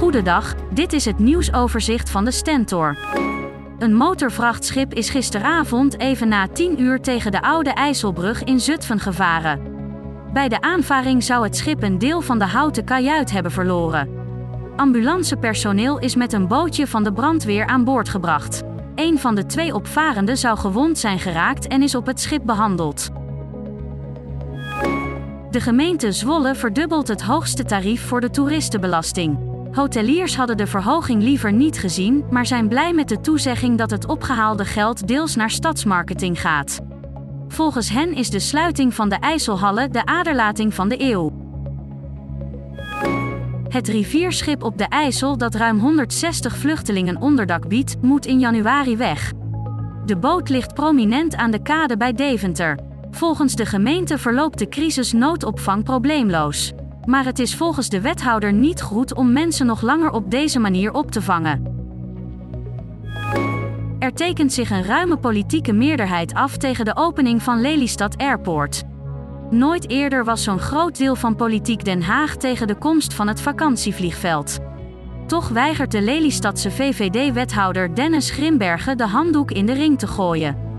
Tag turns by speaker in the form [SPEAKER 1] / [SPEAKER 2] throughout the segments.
[SPEAKER 1] Goedendag, dit is het nieuwsoverzicht van de Stentor. Een motorvrachtschip is gisteravond even na 10 uur tegen de Oude IJsselbrug in Zutphen gevaren. Bij de aanvaring zou het schip een deel van de houten kajuit hebben verloren. Ambulancepersoneel is met een bootje van de brandweer aan boord gebracht. Een van de twee opvarenden zou gewond zijn geraakt en is op het schip behandeld. De gemeente Zwolle verdubbelt het hoogste tarief voor de toeristenbelasting. Hoteliers hadden de verhoging liever niet gezien, maar zijn blij met de toezegging dat het opgehaalde geld deels naar stadsmarketing gaat. Volgens hen is de sluiting van de IJsselhallen de aderlating van de eeuw. Het rivierschip op de IJssel dat ruim 160 vluchtelingen onderdak biedt, moet in januari weg. De boot ligt prominent aan de kade bij Deventer. Volgens de gemeente verloopt de crisis noodopvang probleemloos. Maar het is volgens de wethouder niet goed om mensen nog langer op deze manier op te vangen. Er tekent zich een ruime politieke meerderheid af tegen de opening van Lelystad Airport. Nooit eerder was zo'n groot deel van politiek Den Haag tegen de komst van het vakantievliegveld. Toch weigert de Lelystadse VVD-wethouder Dennis Grimbergen de handdoek in de ring te gooien.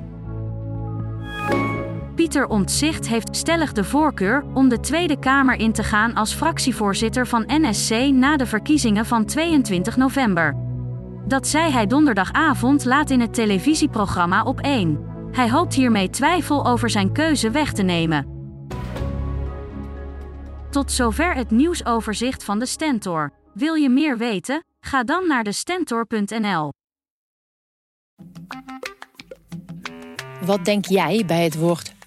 [SPEAKER 1] Pieter Omtzigt heeft stellig de voorkeur om de Tweede Kamer in te gaan als fractievoorzitter van NSC na de verkiezingen van 22 november. Dat zei hij donderdagavond laat in het televisieprogramma op 1. Hij hoopt hiermee twijfel over zijn keuze weg te nemen. Tot zover het nieuwsoverzicht van de Stentor. Wil je meer weten? Ga dan naar de stentor.nl.
[SPEAKER 2] Wat denk jij bij het woord